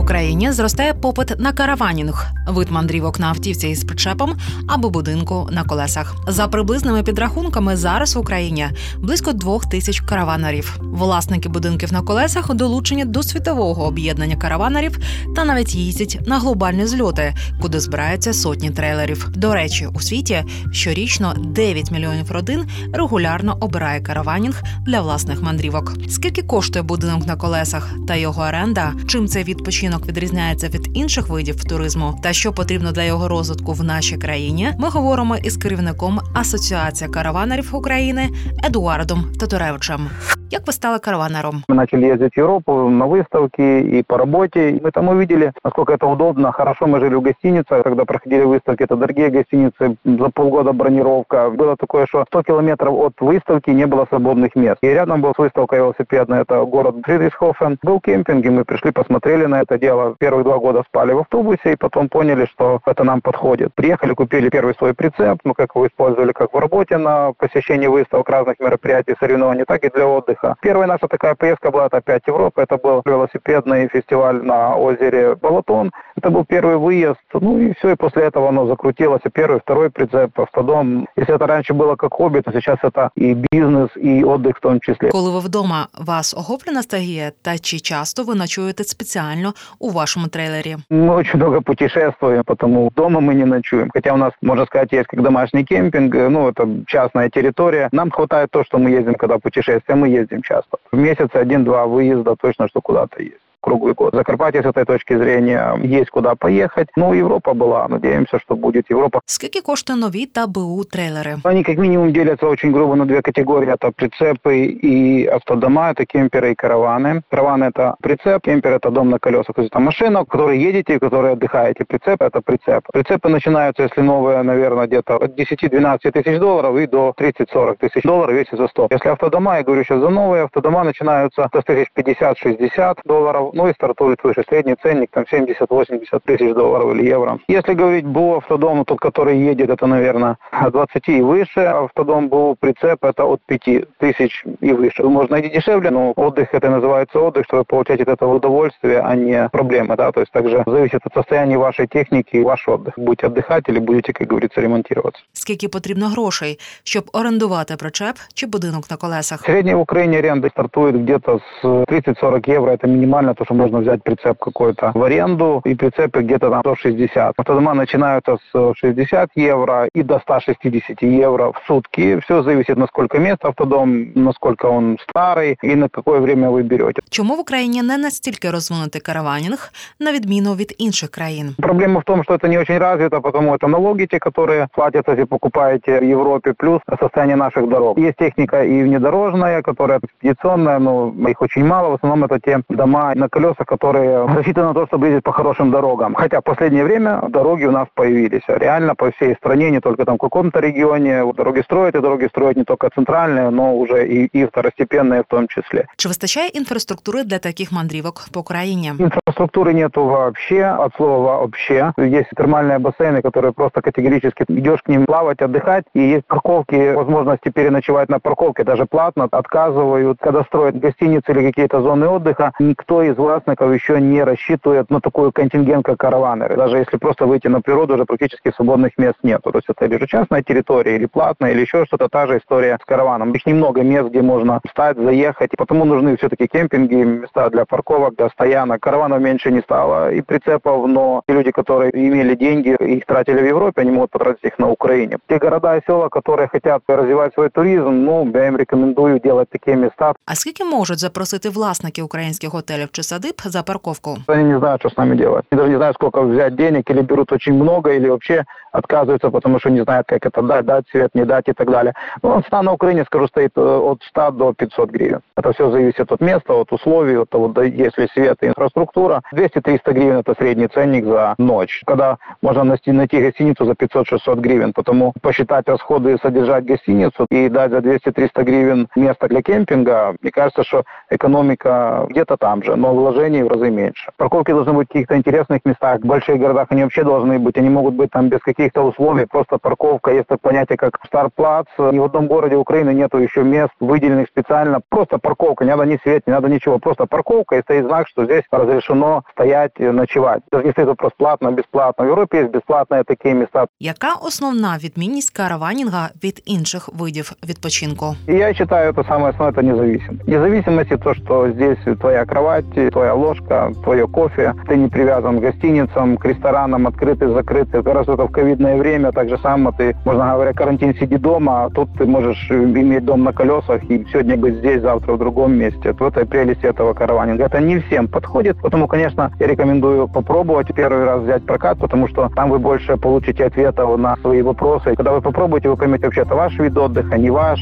Україні зростає попит на караванінг, вид мандрівок на автівці із причепом або будинку на колесах. За приблизними підрахунками, зараз в Україні близько двох тисяч караванерів. Власники будинків на колесах долучені до світового об'єднання караванерів та навіть їздять на глобальні зльоти, куди збираються сотні трейлерів. До речі, у світі щорічно 9 мільйонів родин регулярно обирає караванінг для власних мандрівок. Скільки коштує будинок на колесах та його оренда? Чим цей відпочинок відрізняється від інших видів туризму та що потрібно для його розвитку в нашій країні? Ми говоримо із керівником Асоціації караванерів України Едуардом Тодоревичем. Як ви стали караванером? Мы начали ездить в Европу на выставки и по работе. Мы там увидели, насколько это удобно. Хорошо, мы жили в гостинице. Когда проходили выставки, это дорогие гостиницы. За полгода бронировка. Было такое, что 100 километров от выставки не было свободных мест. И рядом был выставка велосипедная. Это город Фридрихсхофен. Был кемпинг, и мы пришли, посмотрели на это дело. Первых два года спали в автобусе, и потом поняли, что это нам подходит. Приехали, купили первый свой прицеп. Мы как его использовали как в работе на посещении выставок, разных мероприятий, соревнований, так и для отдыха Первая наша такая поездка была это опять Европа. Это был велосипедный фестиваль на озере Балатон. Это был первый выезд. Ну и все, и после этого оно закрутилось. И первый, второй прицеп, автодом. Если это раньше было как хобби, то сейчас это и бизнес, и отдых в том числе. Коли ви вдома вас охоплює ностальгія, та чи часто ви ночуєте спеціально у вашому трейлері? Мы очень много путешествуем, потому дома мы не ночуем. Хотя у нас, можно сказать, есть как домашний кемпинг, э, ну, это частная территория. Нам хватает то, что мы ездим, когда путешествуем, мы ездим часто. В месяц один-два выезда точно, что куда-то есть круглый год. Закарпатье с этой точки зрения есть куда поехать. Ну, Европа была. Надеемся, что будет Европа. Скільки коштує нові та БУ трейлери? Они как минимум делятся очень грубо на две категории. Это прицепы и автодома, это кемперы и караваны. Караваны – это прицеп, кемпер – это дом на колесах. То есть это машина, в которой едете и в которой отдыхаете. Прицеп – это прицеп. Прицепы начинаются, если новые, наверное, где-то от 10-12 тысяч долларов и до 30-40 тысяч долларов, если за 100. Если автодома, я говорю сейчас за новые, автодома начинаются с тысяч 50-60 долларов, ну и стартует выше. Средний ценник там 70-80 тысяч долларов или евро. Если говорить БУ автодом, тот, который едет, это, наверное, от 20 и выше. Автодом БУ прицеп это от 5 тысяч и выше. Можно найти дешевле, но отдых это называется отдых, что вы получаете от этого удовольствие, а не проблемы. Да? То есть также зависит от состояния вашей техники и ваш отдых. Будете отдыхать или будете, как говорится, ремонтироваться. Скільки потрібно грошей, щоб орендувати причеп чи будинок на колесах? Средняя в Украине аренда стартует где-то с 30-40 евро. Это минимально то, что можно взять прицеп какой-то в аренду. И прицепы где-то там 160. Автодома начинаются с 60 евро и до 160 евро в сутки. Все зависит, насколько мест автодом, насколько он старый и на какое время вы берете. Чому в Україні не настільки розвинутий караванінг, на відміну від інших країн? Проблема в том, что это не очень развито, потому это налоги те, которые платятся, если покупаете в Европе, плюс состояние наших дорог. Есть техника и внедорожная, которая экспедиционная, но их очень мало. В основном это те дома на колесах, которые рассчитаны на то, чтобы ездить по хорошим дорогам. Хотя в последнее время дороги у нас появились. Реально по всей стране, не только там в каком-то регионе. Дороги строят, и дороги строят не только центральные, но уже и, и второстепенные в том числе. Чи вистачає інфраструктури для таких мандрівок по країні? Инфраструктуры нету вообще, от слова вообще. Есть термальные бассейны, которые просто категорически идешь к ним плавать, отдыхать. И есть парковки, возможности переночевать на парковке, даже платно отказывают. Когда строят гостиницы или какие-то зоны отдыха, никто из властников еще не рассчитывает на такой контингент, как караванеры. Даже если просто выйти на природу, уже практически свободных мест нет. То есть это или же частная территория, или платная, или еще что-то. Та же история с караваном. Их немного мест, где можно встать, заехать. И потому нужны все-таки кемпинги, места для парковок, для стоянок. Караванов меньше не стало и прицепов, но те люди, которые имели деньги, их тратили в Европе, они могут потратить их на Украине. Те города и села, которые хотят развивать свой туризм, ну, я им рекомендую делать такие места. А скільки можуть запросити власники українських готелів чи садиб за парковку? Они не знают, что с нами делать. Они даже не знают, сколько взять денег, или берут очень много, или вообще отказываются, потому что не знают, как это дать, дать свет, не дать и так далее. Ну, цена на Украине, скажу, стоит э, от 100 до 500 гривен. Это все зависит от места, от условий, от того, да, есть ли свет и инфраструктура. 200-300 гривен – это средний ценник за ночь. Когда можно найти, найти гостиницу за 500-600 гривен, потому посчитать расходы содержать гостиницу и дать за 200-300 гривен место для кемпинга, мне кажется, что экономика где-то там же. Но вложений в разы меньше. Парковки должны быть в каких-то интересных местах. В больших городах они вообще должны быть. Они могут быть там без каких-то условий. Просто парковка. Есть такое понятие, как Старплац. Ни в одном городе Украины нету еще мест, выделенных специально. Просто парковка. Не надо ни свет, не надо ничего. Просто парковка и стоит знак, что здесь разрешено стоять, ночевать. Даже не стоит вопрос платно, бесплатно. В Европе есть бесплатные такие места. Яка основна відмінність караванінга від інших видів відпочинку? И я считаю, это самое основное, это независимость. Независимость – то, что здесь твоя кровать, твоя ложка, твое кофе. Ты не привязан к гостиницам, к ресторанам, открытый, закрытый. Как раз это в ковидное время, так же само ты, можно говоря, карантин сиди дома, а тут ты можешь иметь дом на колесах и сегодня быть здесь, завтра в другом месте. Вот это прелесть этого караванинга. Это не всем подходит, поэтому, конечно, я рекомендую попробовать первый раз взять прокат, потому что там вы больше получите ответов на свои вопросы. Когда вы попробуете, вы поймете, вообще это ваш вид отдыха, не ваш.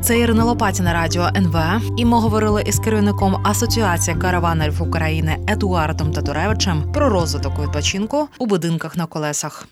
Це Ірина Лопатіна, радіо НВ. І ми говорили із керівником Асоціації караванерів України Едуардом Татуревичем про розвиток відпочинку у будинках на колесах.